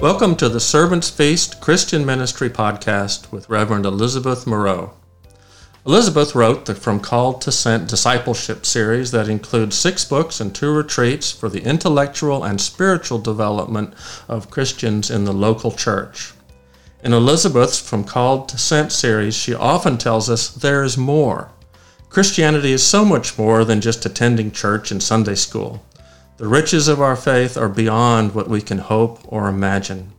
Welcome to the Servants Feast Christian Ministry podcast with Reverend Elizabeth Moreau. Elizabeth wrote the From Called to Sent discipleship series that includes six books and two retreats for the intellectual and spiritual development of Christians in the local church. In Elizabeth's From Called to Sent series, she often tells us there is more. Christianity is so much more than just attending church and Sunday school. The riches of our faith are beyond what we can hope or imagine.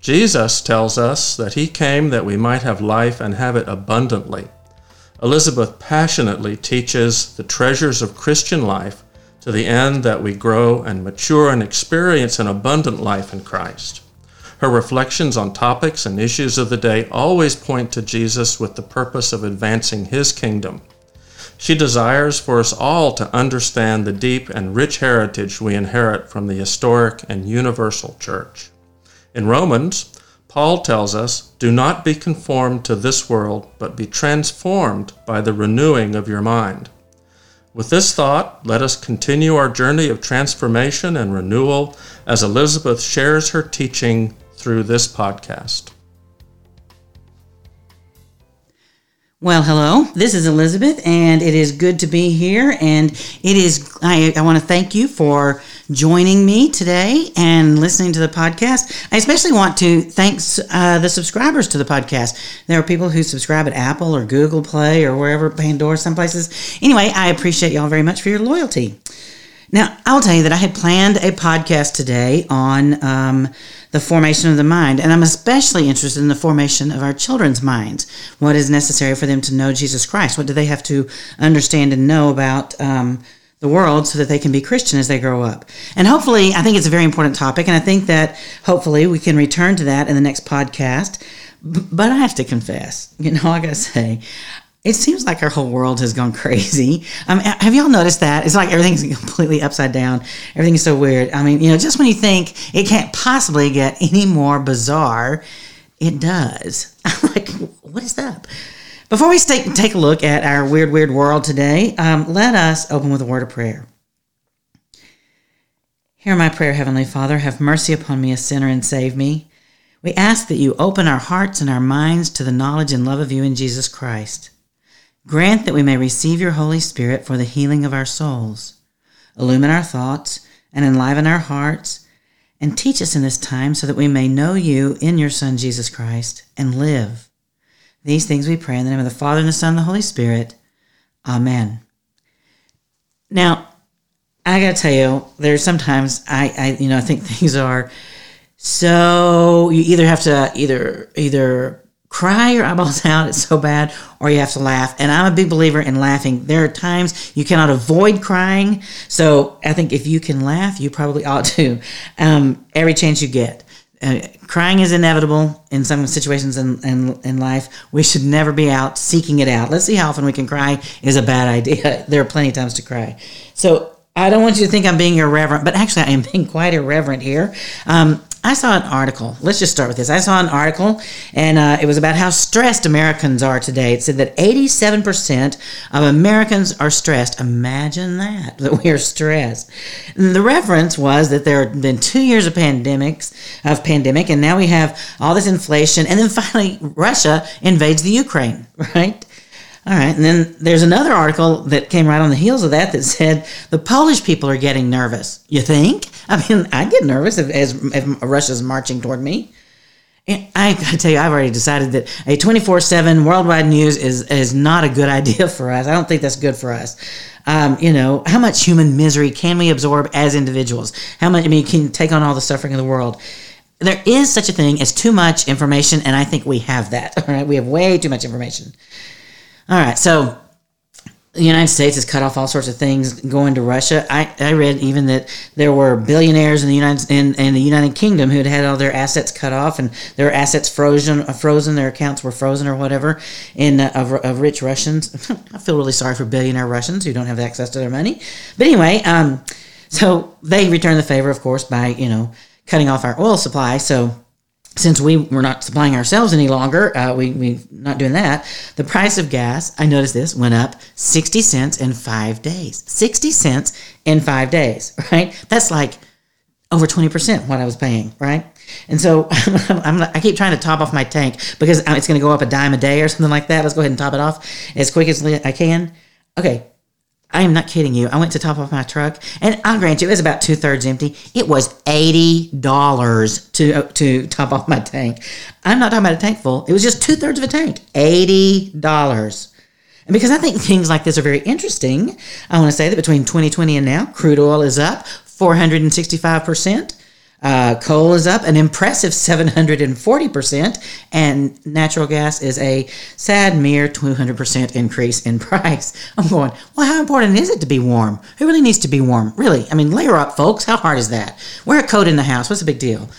Jesus tells us that He came that we might have life and have it abundantly. Elizabeth passionately teaches the treasures of Christian life to the end that we grow and mature and experience an abundant life in Christ. Her reflections on topics and issues of the day always point to Jesus with the purpose of advancing His kingdom. She desires for us all to understand the deep and rich heritage we inherit from the historic and universal church. In Romans, Paul tells us, Do not be conformed to this world, but be transformed by the renewing of your mind. With this thought, let us continue our journey of transformation and renewal as Elizabeth shares her teaching through this podcast. Well, hello. This is Elizabeth, and it is good to be here. And it is, I, I want to thank you for joining me today and listening to the podcast. I especially want to thank uh, the subscribers to the podcast. There are people who subscribe at Apple or Google Play or wherever, Pandora, some places. Anyway, I appreciate y'all very much for your loyalty. Now, I'll tell you that I had planned a podcast today on um, the formation of the mind, and I'm especially interested in the formation of our children's minds. What is necessary for them to know Jesus Christ? What do they have to understand and know about um, the world so that they can be Christian as they grow up? And hopefully, I think it's a very important topic, and I think that hopefully we can return to that in the next podcast. But I have to confess, you know, I gotta say, it seems like our whole world has gone crazy. Um, have y'all noticed that? It's like everything's completely upside down. Everything's so weird. I mean, you know, just when you think it can't possibly get any more bizarre, it does. I'm like, what is up? Before we take, take a look at our weird, weird world today, um, let us open with a word of prayer. Hear my prayer, Heavenly Father. Have mercy upon me, a sinner, and save me. We ask that you open our hearts and our minds to the knowledge and love of you in Jesus Christ. Grant that we may receive your Holy Spirit for the healing of our souls. Illumine our thoughts and enliven our hearts, and teach us in this time so that we may know you in your Son, Jesus Christ, and live. These things we pray in the name of the Father, and the Son, and the Holy Spirit. Amen. Now, I gotta tell you, there's sometimes I, I you know, I think things are so you either have to either either cry your eyeballs out, it's so bad, or you have to laugh. And I'm a big believer in laughing. There are times you cannot avoid crying. So I think if you can laugh, you probably ought to um, every chance you get. Uh, crying is inevitable in some situations in, in, in life. We should never be out seeking it out. Let's see how often we can cry is a bad idea. there are plenty of times to cry. So I don't want you to think I'm being irreverent, but actually I am being quite irreverent here. Um, I saw an article. Let's just start with this. I saw an article, and uh, it was about how stressed Americans are today. It said that 87% of Americans are stressed. Imagine that, that we are stressed. And the reference was that there have been two years of pandemics, of pandemic, and now we have all this inflation, and then finally Russia invades the Ukraine, right? All right. And then there's another article that came right on the heels of that that said the Polish people are getting nervous. You think? I mean, I get nervous if, as, if Russia's marching toward me. And I gotta tell you, I've already decided that a 24 7 worldwide news is, is not a good idea for us. I don't think that's good for us. Um, you know, how much human misery can we absorb as individuals? How much, I mean, can take on all the suffering of the world? There is such a thing as too much information, and I think we have that. All right. We have way too much information. All right, so the United States has cut off all sorts of things going to Russia. I, I read even that there were billionaires in the United in, in the United Kingdom who had had all their assets cut off and their assets frozen, uh, frozen, their accounts were frozen or whatever in uh, of, of rich Russians. I feel really sorry for billionaire Russians who don't have access to their money. But anyway, um, so they returned the favor, of course, by you know cutting off our oil supply. So since we were not supplying ourselves any longer, uh, we we not doing that. The price of gas, I noticed this, went up sixty cents in five days. Sixty cents in five days, right? That's like over twenty percent what I was paying, right? And so I'm, I keep trying to top off my tank because it's going to go up a dime a day or something like that. Let's go ahead and top it off as quick as I can. Okay, I am not kidding you. I went to top off my truck, and I'll grant you, it was about two thirds empty. It was eighty dollars to uh, to top off my tank. I'm not talking about a tank full. It was just two thirds of a tank. Eighty dollars. And because I think things like this are very interesting, I want to say that between 2020 and now, crude oil is up 465 percent. Uh, coal is up an impressive 740%, and natural gas is a sad mere 200% increase in price. I'm going, well, how important is it to be warm? Who really needs to be warm? Really? I mean, layer up, folks. How hard is that? Wear a coat in the house. What's the big deal?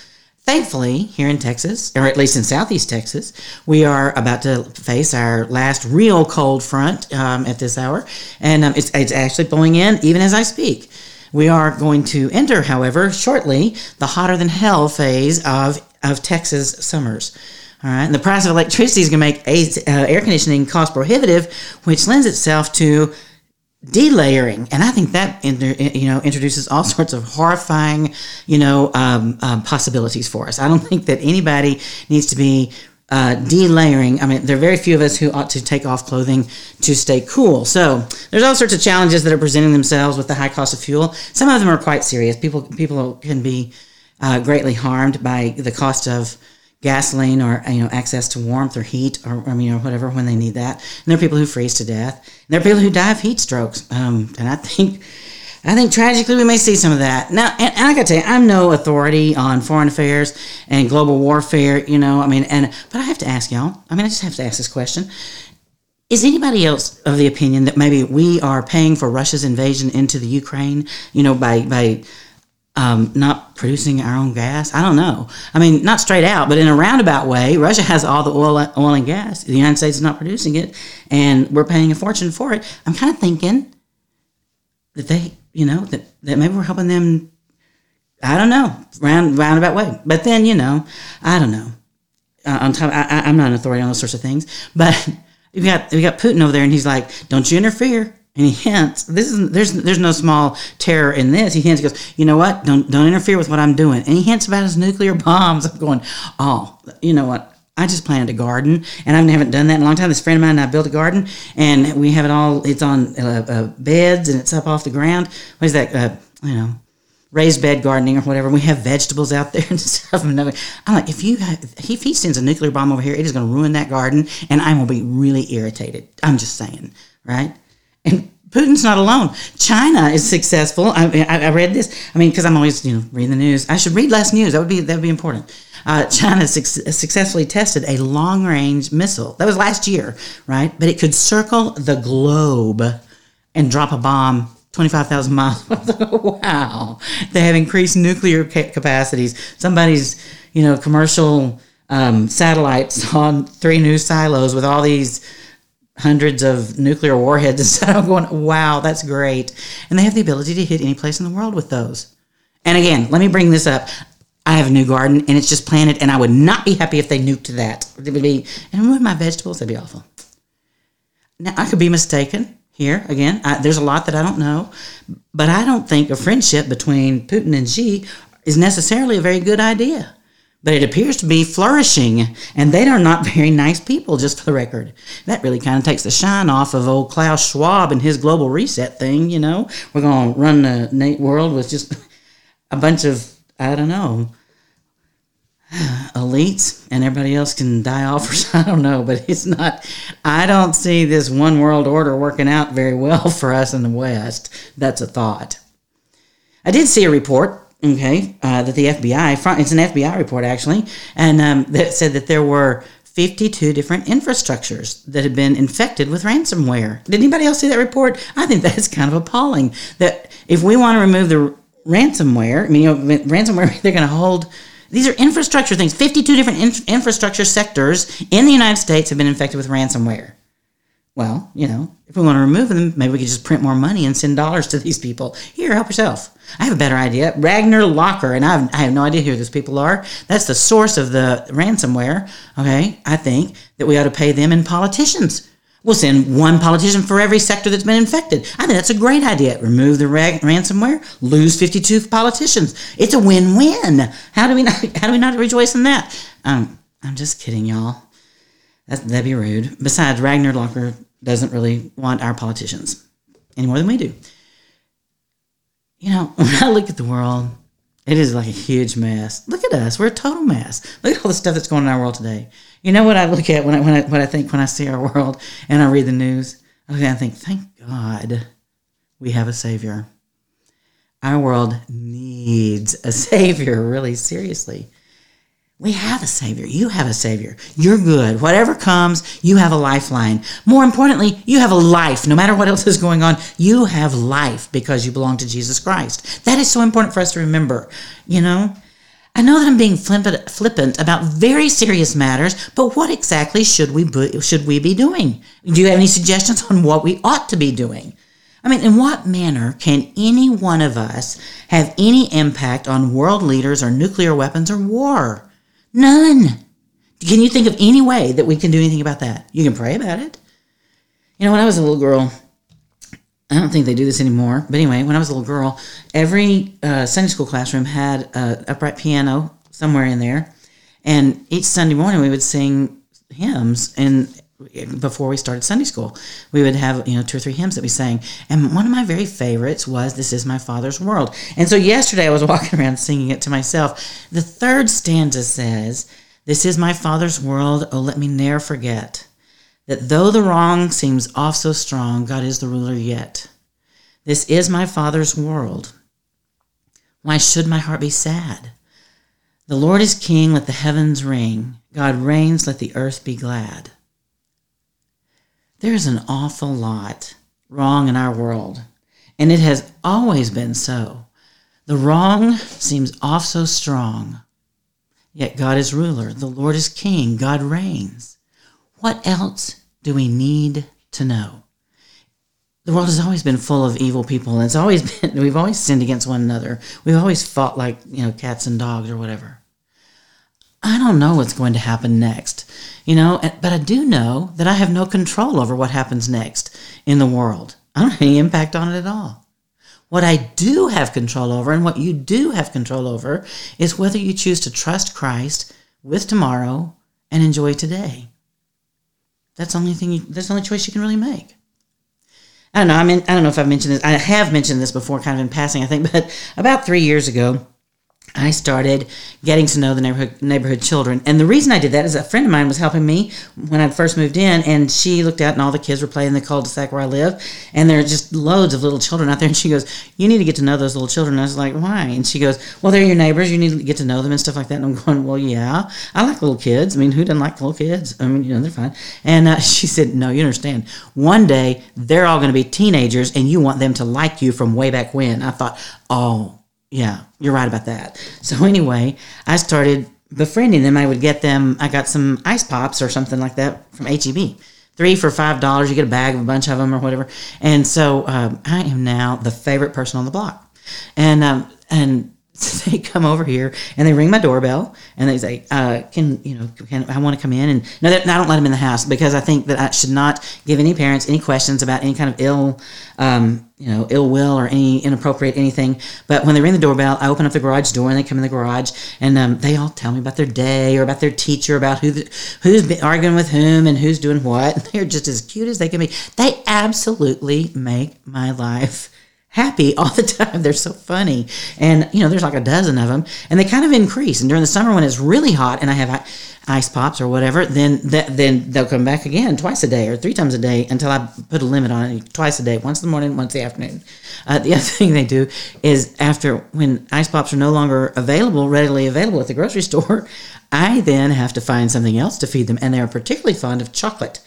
Thankfully, here in Texas, or at least in southeast Texas, we are about to face our last real cold front um, at this hour, and um, it's, it's actually blowing in even as I speak. We are going to enter, however, shortly the hotter than hell phase of, of Texas summers. All right, and the price of electricity is going to make uh, air conditioning cost prohibitive, which lends itself to delayering, and I think that you know introduces all sorts of horrifying you know um, um, possibilities for us. I don't think that anybody needs to be uh, delayering. I mean, there are very few of us who ought to take off clothing to stay cool. So there's all sorts of challenges that are presenting themselves with the high cost of fuel. Some of them are quite serious. People people can be uh, greatly harmed by the cost of gasoline or you know access to warmth or heat or I mean or whatever when they need that. And there are people who freeze to death. And there are people who die of heat strokes. Um, and I think I think tragically we may see some of that. Now, and, and I got to tell you, I'm no authority on foreign affairs and global warfare, you know, I mean, and, but I have to ask y'all, I mean, I just have to ask this question. Is anybody else of the opinion that maybe we are paying for Russia's invasion into the Ukraine, you know, by, by, um, not producing our own gas. I don't know. I mean, not straight out, but in a roundabout way, Russia has all the oil, oil and gas. The United States is not producing it, and we're paying a fortune for it. I'm kind of thinking that they you know, that, that maybe we're helping them, I don't know, round roundabout way. But then, you know, I don't know. Uh, on top, I, am not an authority on those sorts of things, but we got we got Putin over there, and he's like, "Don't you interfere." And he hints, "This is there's there's no small terror in this." He hints, he goes, "You know what? Don't don't interfere with what I'm doing." And he hints about his nuclear bombs. I'm going, "Oh, you know what? I just planted a garden, and I haven't done that in a long time. This friend of mine and I built a garden, and we have it all. It's on uh, uh, beds, and it's up off the ground. What is that? Uh, you know, raised bed gardening or whatever. We have vegetables out there and stuff. And I'm like, if you have, if he sends a nuclear bomb over here, it is going to ruin that garden, and I'm going to be really irritated. I'm just saying, right? And Putin's not alone. China is successful. I, I, I read this. I mean, because I'm always you know reading the news. I should read less news. That would be that would be important. Uh, China su- successfully tested a long range missile. That was last year, right? But it could circle the globe and drop a bomb 25,000 miles. wow. They have increased nuclear ca- capacities. Somebody's, you know, commercial um, satellites on three new silos with all these hundreds of nuclear warheads instead. I'm going, wow, that's great. And they have the ability to hit any place in the world with those. And again, let me bring this up. I have a new garden and it's just planted, and I would not be happy if they nuked that. It would be, and ruin my vegetables, that'd be awful. Now, I could be mistaken here. Again, I, there's a lot that I don't know, but I don't think a friendship between Putin and Xi is necessarily a very good idea but it appears to be flourishing, and they are not very nice people, just for the record. That really kind of takes the shine off of old Klaus Schwab and his global reset thing, you know? We're going to run the nate world with just a bunch of, I don't know, elites, and everybody else can die off, or I don't know, but it's not, I don't see this one world order working out very well for us in the West. That's a thought. I did see a report okay, uh, that the FBI, it's an FBI report actually, and um, that said that there were 52 different infrastructures that had been infected with ransomware. Did anybody else see that report? I think that's kind of appalling. That if we want to remove the ransomware, I mean, you know, ransomware, they're going to hold. These are infrastructure things. 52 different in- infrastructure sectors in the United States have been infected with ransomware. Well, you know, if we want to remove them, maybe we could just print more money and send dollars to these people. Here, help yourself. I have a better idea. Ragnar Locker, and I have, I have no idea who those people are. That's the source of the ransomware. Okay, I think that we ought to pay them in politicians. We'll send one politician for every sector that's been infected. I think that's a great idea. Remove the rag- ransomware, lose 52 politicians. It's a win-win. How do we not, how do we not rejoice in that? Um, I'm just kidding, y'all. That's, that'd be rude. Besides, Ragnar Locker doesn't really want our politicians any more than we do. You know, when I look at the world, it is like a huge mess. Look at us; we're a total mess. Look at all the stuff that's going on in our world today. You know what I look at when I, when I what I think when I see our world and I read the news. I think, thank God, we have a savior. Our world needs a savior, really seriously. We have a Savior. You have a Savior. You're good. Whatever comes, you have a lifeline. More importantly, you have a life. No matter what else is going on, you have life because you belong to Jesus Christ. That is so important for us to remember. You know, I know that I'm being flippant about very serious matters, but what exactly should we should we be doing? Do you have any suggestions on what we ought to be doing? I mean, in what manner can any one of us have any impact on world leaders or nuclear weapons or war? None. Can you think of any way that we can do anything about that? You can pray about it. You know, when I was a little girl, I don't think they do this anymore, but anyway, when I was a little girl, every uh, Sunday school classroom had an upright piano somewhere in there, and each Sunday morning we would sing hymns and before we started Sunday school. We would have, you know, two or three hymns that we sang. And one of my very favorites was This is My Father's World. And so yesterday I was walking around singing it to myself. The third stanza says, This is my Father's world, oh let me ne'er forget that though the wrong seems off so strong, God is the ruler yet. This is my Father's world. Why should my heart be sad? The Lord is king, let the heavens ring. God reigns, let the earth be glad. There's an awful lot wrong in our world, and it has always been so. The wrong seems off so strong, yet God is ruler, the Lord is king, God reigns. What else do we need to know? The world has always been full of evil people, and it's always been, we've always sinned against one another. We've always fought like, you know, cats and dogs or whatever. I don't know what's going to happen next, you know, but I do know that I have no control over what happens next in the world. I don't have any impact on it at all. What I do have control over and what you do have control over is whether you choose to trust Christ with tomorrow and enjoy today. That's the only thing you, that's the only choice you can really make. I don't know. I mean, I don't know if I've mentioned this. I have mentioned this before, kind of in passing, I think, but about three years ago, I started getting to know the neighborhood neighborhood children. And the reason I did that is a friend of mine was helping me when I first moved in, and she looked out and all the kids were playing in the cul-de-sac where I live, and there are just loads of little children out there. And she goes, "You need to get to know those little children." And I was like, "Why?" And she goes, "Well, they're your neighbors. You need to get to know them and stuff like that." And I'm going, "Well, yeah, I like little kids. I mean, who doesn't like little kids? I mean, you know, they're fine." And uh, she said, "No, you understand. One day they're all going to be teenagers, and you want them to like you from way back when." I thought, "Oh." Yeah, you're right about that. So anyway, I started befriending them. I would get them. I got some ice pops or something like that from HEB. Three for five dollars. You get a bag of a bunch of them or whatever. And so um, I am now the favorite person on the block. And um, and they come over here and they ring my doorbell and they say, uh, "Can you know? Can I want to come in?" And no, I don't let them in the house because I think that I should not give any parents any questions about any kind of ill, um, you know, ill will or any inappropriate anything. But when they ring the doorbell, I open up the garage door and they come in the garage and um, they all tell me about their day or about their teacher, about who the, who's been arguing with whom and who's doing what. They're just as cute as they can be. They absolutely make my life happy all the time. They're so funny. And, you know, there's like a dozen of them and they kind of increase. And during the summer when it's really hot and I have ice pops or whatever, then that, then they'll come back again twice a day or three times a day until I put a limit on it twice a day, once in the morning, once in the afternoon. Uh, the other thing they do is after when ice pops are no longer available, readily available at the grocery store, I then have to find something else to feed them. And they're particularly fond of chocolate,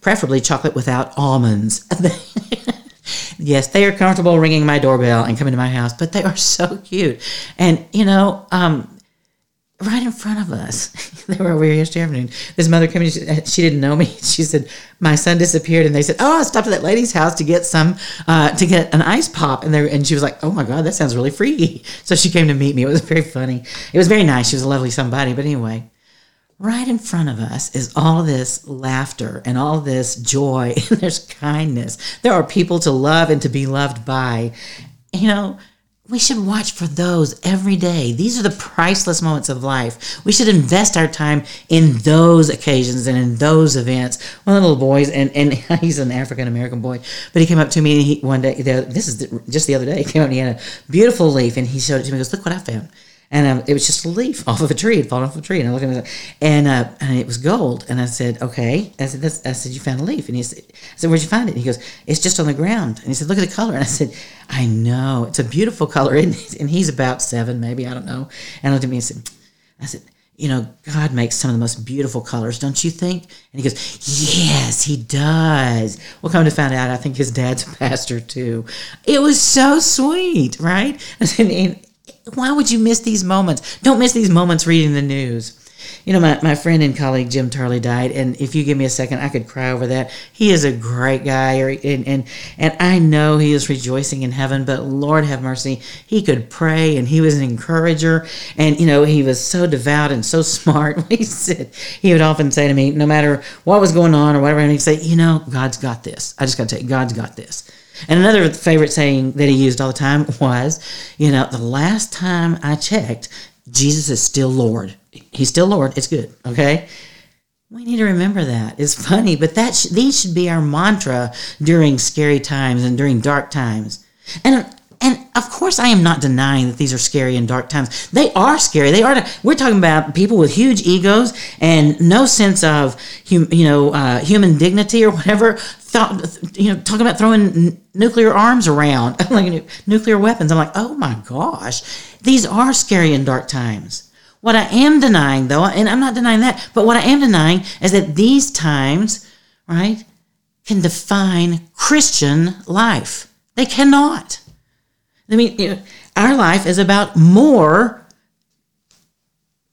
preferably chocolate without almonds. Yes, they are comfortable ringing my doorbell and coming to my house, but they are so cute. And, you know, um, right in front of us, they were over here yesterday afternoon. This mother came in, she, she, didn't know me. She said, My son disappeared. And they said, Oh, I stopped at that lady's house to get some, uh, to get an ice pop. And, and she was like, Oh my God, that sounds really freaky. So she came to meet me. It was very funny. It was very nice. She was a lovely somebody. But anyway, right in front of us is all this laughter and all this joy and there's kindness. There are people to love and to be loved by. You know, we should watch for those every day. These are the priceless moments of life. We should invest our time in those occasions and in those events. One of the little boys, and, and he's an African American boy, but he came up to me and he, one day, this is just the other day, he came up and he had a beautiful leaf and he showed it to me. He goes, Look what I found and um, it was just a leaf off of a tree. It fallen off a tree, and I looked at it, and uh, and it was gold. And I said, "Okay." I said, "I said you found a leaf," and he said, "I said Where'd you find it?" And he goes, "It's just on the ground." And he said, "Look at the color." And I said, "I know it's a beautiful color." And, and he's about seven, maybe I don't know. And I looked at me and said, "I said." You know, God makes some of the most beautiful colors, don't you think? And he goes, Yes, he does. Well, come to find out, I think his dad's a pastor too. It was so sweet, right? And, why would you miss these moments? Don't miss these moments reading the news. You know, my, my friend and colleague Jim Turley died, and if you give me a second, I could cry over that. He is a great guy, and, and, and I know he is rejoicing in heaven, but Lord have mercy, he could pray, and he was an encourager, and, you know, he was so devout and so smart. He said, he would often say to me, no matter what was going on or whatever, and he'd say, you know, God's got this. I just got to tell you, God's got this. And another favorite saying that he used all the time was, you know, the last time I checked, Jesus is still Lord. He's still Lord. It's good. Okay. We need to remember that. It's funny, but that sh- these should be our mantra during scary times and during dark times. And and of course, I am not denying that these are scary and dark times. They are scary. They are. We're talking about people with huge egos and no sense of, hum, you know, uh, human dignity or whatever. Thought, you know, talking about throwing n- nuclear arms around, like nuclear weapons. I'm like, oh my gosh, these are scary and dark times. What I am denying, though, and I'm not denying that, but what I am denying is that these times, right, can define Christian life. They cannot. I mean, you know, our life is about more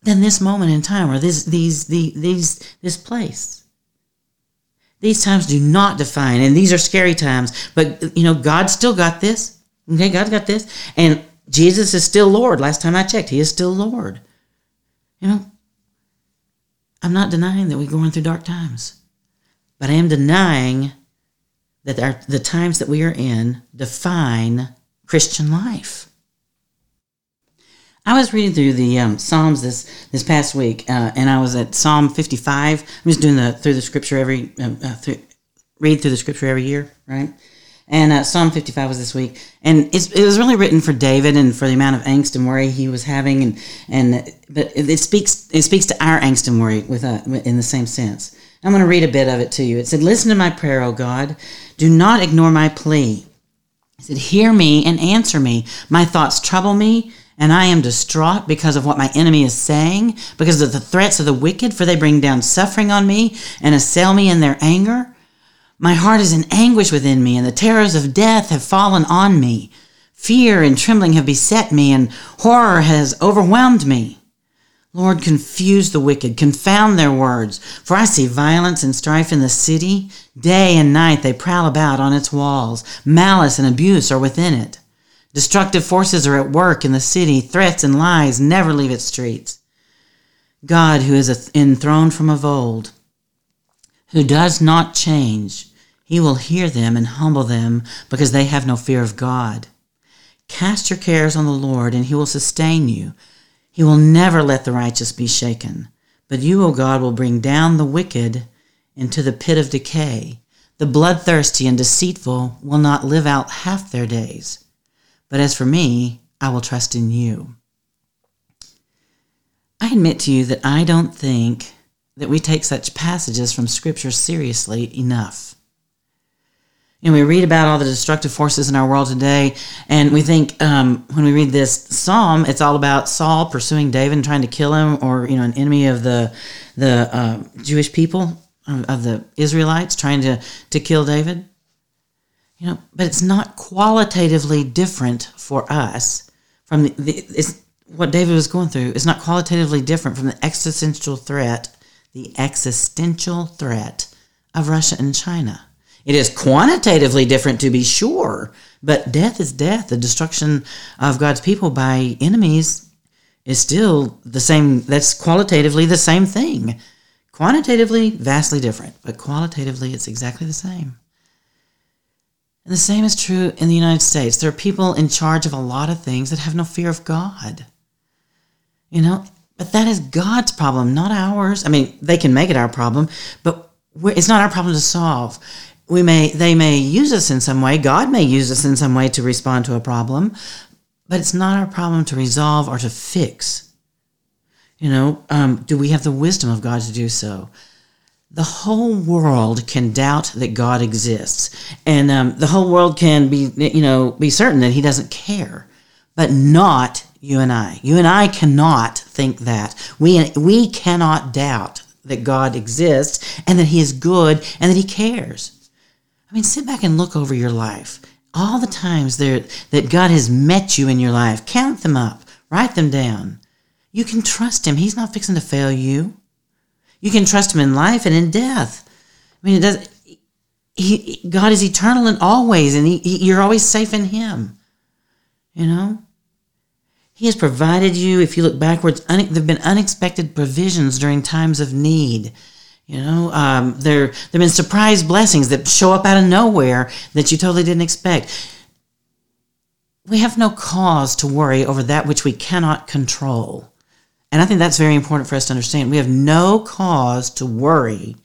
than this moment in time or this these the, these this place. These times do not define, and these are scary times. But you know, God still got this. Okay, God's got this, and Jesus is still Lord. Last time I checked, He is still Lord. You know, I'm not denying that we're going through dark times, but I am denying that our, the times that we are in define Christian life. I was reading through the um, Psalms this this past week, uh, and I was at Psalm 55. I'm just doing the through the scripture every uh, uh, through, read through the scripture every year, right? And uh, Psalm 55 was this week, and it was really written for David and for the amount of angst and worry he was having, and and but it, speaks it speaks to our angst and worry with uh, in the same sense. I'm going to read a bit of it to you. It said, "Listen to my prayer, O God. Do not ignore my plea." He said, Hear me and answer me. My thoughts trouble me, and I am distraught because of what my enemy is saying, because of the threats of the wicked, for they bring down suffering on me and assail me in their anger. My heart is in anguish within me, and the terrors of death have fallen on me. Fear and trembling have beset me, and horror has overwhelmed me. Lord, confuse the wicked, confound their words, for I see violence and strife in the city. Day and night they prowl about on its walls. Malice and abuse are within it. Destructive forces are at work in the city. Threats and lies never leave its streets. God, who is enthroned from of old, who does not change, he will hear them and humble them because they have no fear of God. Cast your cares on the Lord, and he will sustain you. He will never let the righteous be shaken. But you, O God, will bring down the wicked into the pit of decay. The bloodthirsty and deceitful will not live out half their days. But as for me, I will trust in you. I admit to you that I don't think that we take such passages from Scripture seriously enough. And we read about all the destructive forces in our world today, and we think um, when we read this psalm, it's all about Saul pursuing David and trying to kill him, or you know, an enemy of the the uh, Jewish people of the Israelites trying to to kill David. You know, but it's not qualitatively different for us from the, the it's what David was going through. It's not qualitatively different from the existential threat, the existential threat of Russia and China it is quantitatively different to be sure, but death is death. The destruction of God's people by enemies is still the same. That's qualitatively the same thing. Quantitatively, vastly different, but qualitatively, it's exactly the same. And the same is true in the United States. There are people in charge of a lot of things that have no fear of God. You know, but that is God's problem, not ours. I mean, they can make it our problem, but it's not our problem to solve. We may, they may use us in some way. God may use us in some way to respond to a problem, but it's not our problem to resolve or to fix. You know, um, do we have the wisdom of God to do so? The whole world can doubt that God exists, and um, the whole world can be, you know, be certain that He doesn't care, but not you and I. You and I cannot think that. We we cannot doubt that God exists and that He is good and that He cares. I mean, sit back and look over your life all the times there that God has met you in your life, count them up, write them down. You can trust him. He's not fixing to fail you. You can trust him in life and in death. I mean, it does. He, God is eternal and always, and he, he, you're always safe in Him. You know, He has provided you. If you look backwards, un, there've been unexpected provisions during times of need. You know, um, there there've been surprise blessings that show up out of nowhere that you totally didn't expect. We have no cause to worry over that which we cannot control. And I think that's very important for us to understand. We have no cause to worry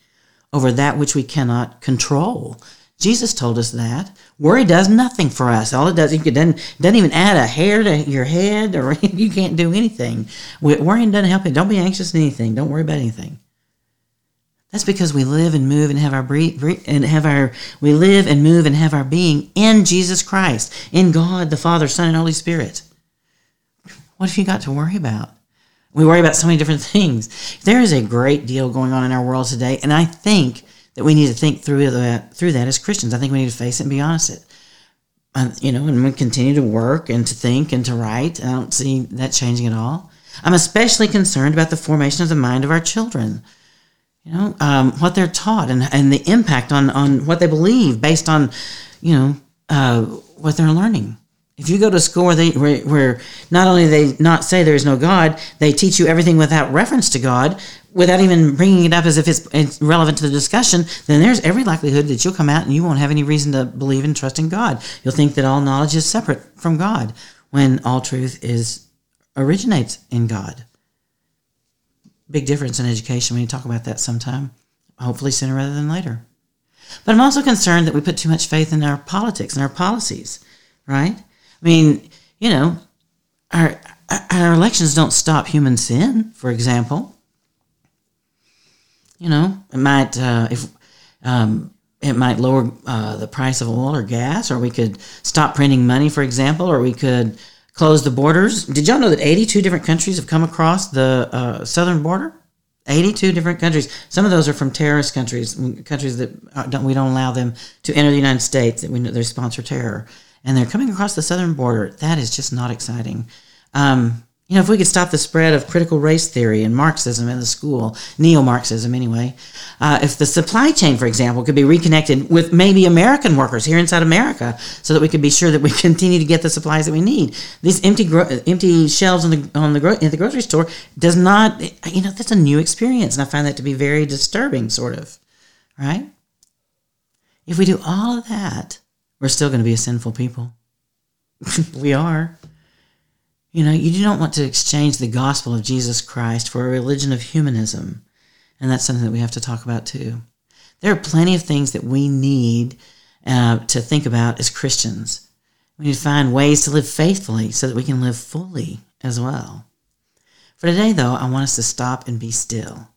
over that which we cannot control. Jesus told us that. Worry does nothing for us. All it does, it doesn't, doesn't even add a hair to your head, or you can't do anything. Worrying doesn't help you. Don't be anxious in anything. Don't worry about anything. That's because we live and move and have our breathe, and have our we live and move and have our being in Jesus Christ, in God the Father, Son, and Holy Spirit. What have you got to worry about? We worry about so many different things. There is a great deal going on in our world today, and I think that we need to think through that through that as Christians. I think we need to face it and be honest it. Um, you know, and we continue to work and to think and to write. I don't see that changing at all. I'm especially concerned about the formation of the mind of our children you know um, what they're taught and, and the impact on, on what they believe based on you know uh, what they're learning. If you go to school where they where, where not only they not say there is no god they teach you everything without reference to god without even bringing it up as if it's, it's relevant to the discussion then there's every likelihood that you'll come out and you won't have any reason to believe and trust in god. You'll think that all knowledge is separate from god when all truth is originates in god big difference in education. We need to talk about that sometime, hopefully sooner rather than later. But I'm also concerned that we put too much faith in our politics and our policies, right? I mean, you know, our our elections don't stop human sin, for example. You know, it might uh, if um, it might lower uh, the price of oil or gas, or we could stop printing money, for example, or we could close the borders. Did y'all know that 82 different countries have come across the uh, southern border? 82 different countries. Some of those are from terrorist countries, countries that don't, we don't allow them to enter the United States, that we know they sponsor terror. And they're coming across the southern border. That is just not exciting. Um, you know, if we could stop the spread of critical race theory and Marxism in the school, neo Marxism anyway, uh, if the supply chain, for example, could be reconnected with maybe American workers here inside America so that we could be sure that we continue to get the supplies that we need. These empty gro- empty shelves on the, on the gro- in the grocery store does not, you know, that's a new experience. And I find that to be very disturbing, sort of, right? If we do all of that, we're still going to be a sinful people. we are. You know, you do not want to exchange the gospel of Jesus Christ for a religion of humanism. And that's something that we have to talk about too. There are plenty of things that we need uh, to think about as Christians. We need to find ways to live faithfully so that we can live fully as well. For today, though, I want us to stop and be still.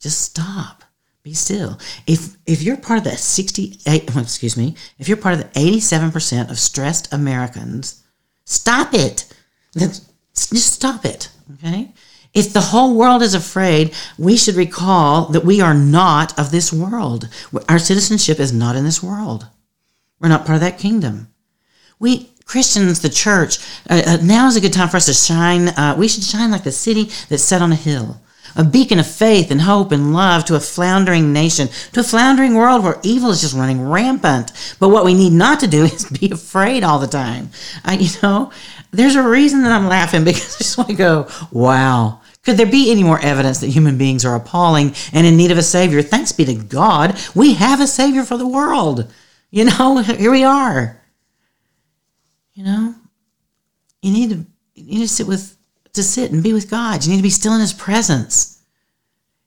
Just stop. Be still. If if you're part of the 68, excuse me, if you're part of the 87% of stressed Americans, stop it. Just stop it. Okay? If the whole world is afraid, we should recall that we are not of this world. Our citizenship is not in this world. We're not part of that kingdom. We Christians, the church, uh, uh, now is a good time for us to shine. Uh, we should shine like the city that's set on a hill. a beacon of faith and hope and love to a floundering nation, to a floundering world where evil is just running rampant. But what we need not to do is be afraid all the time. You know, there's a reason that I'm laughing because I just want to go, wow. Could there be any more evidence that human beings are appalling and in need of a Savior? Thanks be to God, we have a Savior for the world. You know, here we are. You know, you need to you need to sit with to sit and be with God. You need to be still in His presence.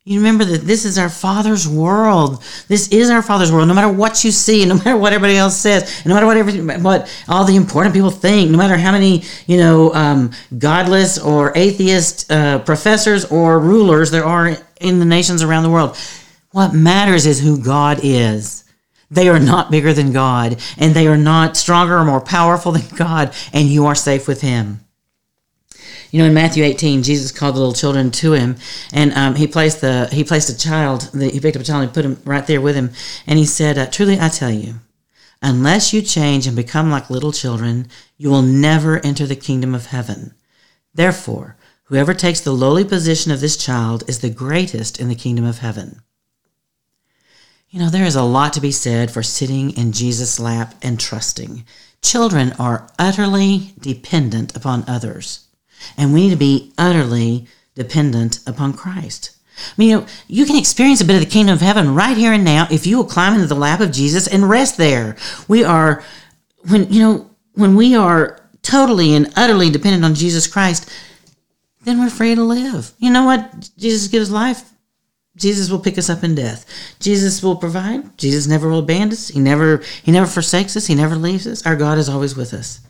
You remember that this is our Father's world. This is our Father's world. No matter what you see, no matter what everybody else says, no matter what every, what all the important people think, no matter how many you know um, godless or atheist uh, professors or rulers there are in the nations around the world, what matters is who God is. They are not bigger than God, and they are not stronger or more powerful than God, and you are safe with Him. You know, in Matthew 18, Jesus called the little children to him, and um, he placed the he placed a child. The, he picked up a child and put him right there with him, and he said, uh, "Truly, I tell you, unless you change and become like little children, you will never enter the kingdom of heaven. Therefore, whoever takes the lowly position of this child is the greatest in the kingdom of heaven." You know, there is a lot to be said for sitting in Jesus' lap and trusting. Children are utterly dependent upon others and we need to be utterly dependent upon Christ. I mean, you know, you can experience a bit of the kingdom of heaven right here and now if you will climb into the lap of Jesus and rest there. We are, when, you know, when we are totally and utterly dependent on Jesus Christ, then we're free to live. You know what? Jesus gives life. Jesus will pick us up in death. Jesus will provide. Jesus never will abandon us. He never, he never forsakes us. He never leaves us. Our God is always with us.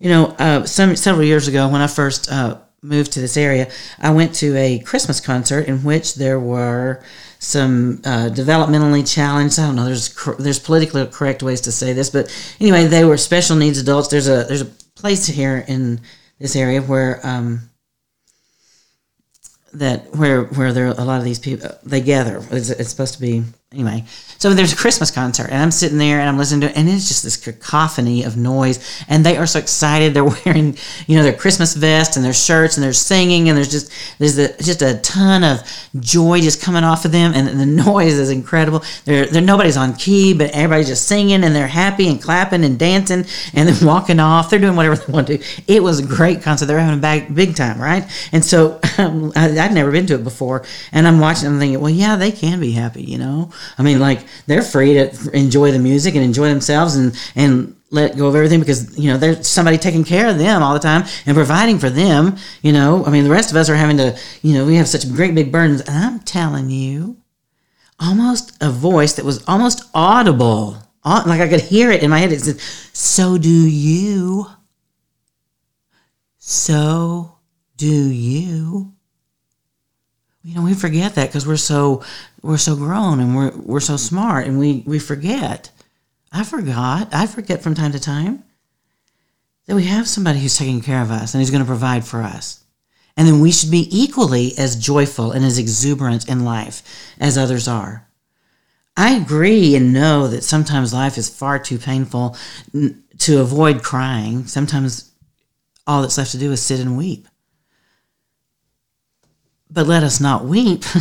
You know, uh, some several years ago when I first uh, moved to this area, I went to a Christmas concert in which there were some uh, developmentally challenged. I don't know. There's there's politically correct ways to say this, but anyway, they were special needs adults. There's a there's a place here in this area where um, that where where there a lot of these people they gather. It's, it's supposed to be anyway, so there's a Christmas concert, and I'm sitting there and I'm listening to it, and it's just this cacophony of noise. And they are so excited. They're wearing, you know, their Christmas vests and their shirts, and they're singing, and there's just there's a, just a ton of joy just coming off of them, and the noise is incredible. They're, they're nobody's on key, but everybody's just singing, and they're happy and clapping and dancing, and then walking off. They're doing whatever they want to do. It was a great concert. They're having a big, big time, right? And so um, I, I'd never been to it before, and I'm watching. I'm thinking, well, yeah, they can be happy, you know. I mean, like they're free to enjoy the music and enjoy themselves and and let go of everything because you know there's somebody taking care of them all the time and providing for them you know? I mean the rest of us are having to you know we have such great big burdens. And i'm telling you almost a voice that was almost audible like i could hear it in my head. It said so do you. So do you you know we forget that because we're so we're so grown and we're we're so smart and we we forget. I forgot i forget from time to time that we have somebody who's taking care of us and who's going to provide for us. And then we should be equally as joyful and as exuberant in life as others are. I agree and know that sometimes life is far too painful to avoid crying. Sometimes all that's left to do is sit and weep but let us not weep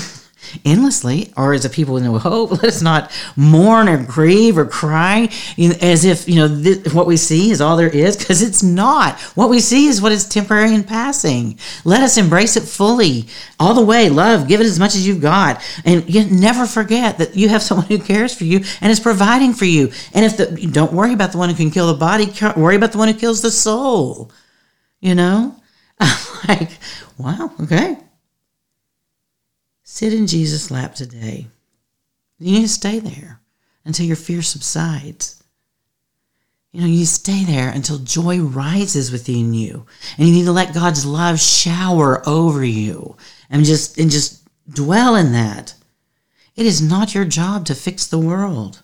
endlessly or as a people with no hope let us not mourn or grieve or cry as if you know this, what we see is all there is because it's not. What we see is what is temporary and passing. Let us embrace it fully all the way. Love give it as much as you've got. And you never forget that you have someone who cares for you and is providing for you. And if the don't worry about the one who can kill the body worry about the one who kills the soul you know? Like wow okay Sit in Jesus' lap today. You need to stay there until your fear subsides. You know, you stay there until joy rises within you. And you need to let God's love shower over you and just and just dwell in that. It is not your job to fix the world.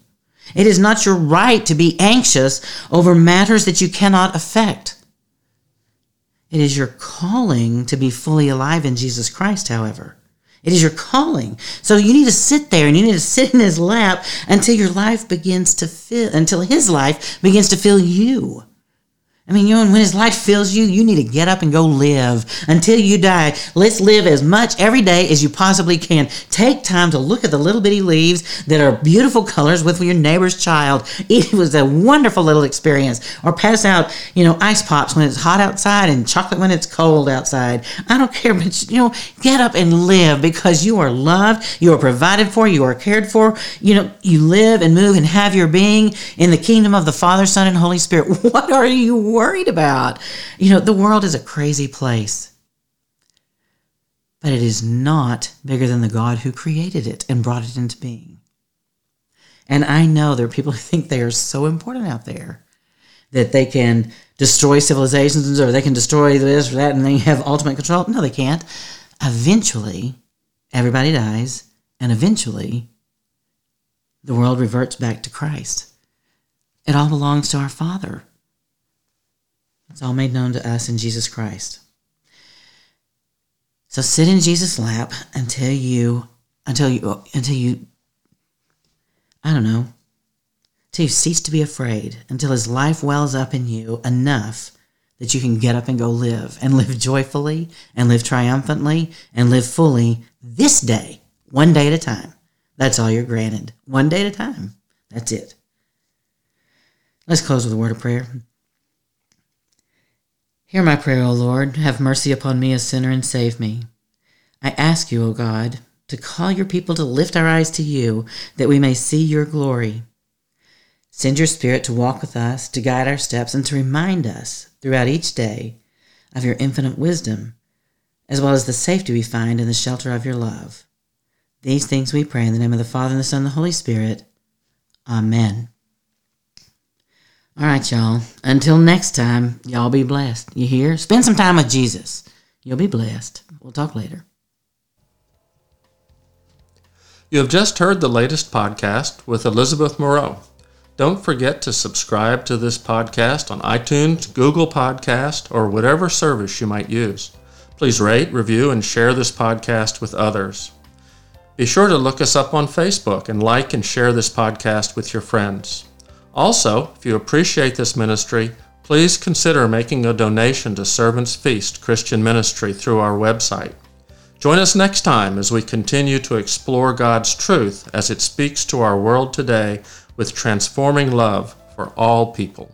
It is not your right to be anxious over matters that you cannot affect. It is your calling to be fully alive in Jesus Christ, however. It is your calling. So you need to sit there and you need to sit in his lap until your life begins to fill, until his life begins to fill you. I mean, you know, when his light fills you, you need to get up and go live until you die. Let's live as much every day as you possibly can. Take time to look at the little bitty leaves that are beautiful colors with your neighbor's child. It was a wonderful little experience. Or pass out, you know, ice pops when it's hot outside and chocolate when it's cold outside. I don't care, but you know, get up and live because you are loved, you are provided for, you are cared for. You know, you live and move and have your being in the kingdom of the Father, Son, and Holy Spirit. What are you? Worried about. You know, the world is a crazy place. But it is not bigger than the God who created it and brought it into being. And I know there are people who think they are so important out there that they can destroy civilizations or they can destroy this or that and they have ultimate control. No, they can't. Eventually, everybody dies, and eventually, the world reverts back to Christ. It all belongs to our Father. It's all made known to us in Jesus Christ. So sit in Jesus' lap until you, until you, until you, I don't know, until you cease to be afraid, until His life wells up in you enough that you can get up and go live and live joyfully and live triumphantly and live fully this day, one day at a time. That's all you're granted. One day at a time. That's it. Let's close with a word of prayer. Hear my prayer, O Lord. Have mercy upon me, a sinner, and save me. I ask you, O God, to call your people to lift our eyes to you, that we may see your glory. Send your Spirit to walk with us, to guide our steps, and to remind us throughout each day of your infinite wisdom, as well as the safety we find in the shelter of your love. These things we pray in the name of the Father, and the Son, and the Holy Spirit. Amen. All right, y'all. Until next time, y'all be blessed. You hear? Spend some time with Jesus. You'll be blessed. We'll talk later. You have just heard the latest podcast with Elizabeth Moreau. Don't forget to subscribe to this podcast on iTunes, Google Podcast, or whatever service you might use. Please rate, review, and share this podcast with others. Be sure to look us up on Facebook and like and share this podcast with your friends. Also, if you appreciate this ministry, please consider making a donation to Servants Feast Christian Ministry through our website. Join us next time as we continue to explore God's truth as it speaks to our world today with transforming love for all people.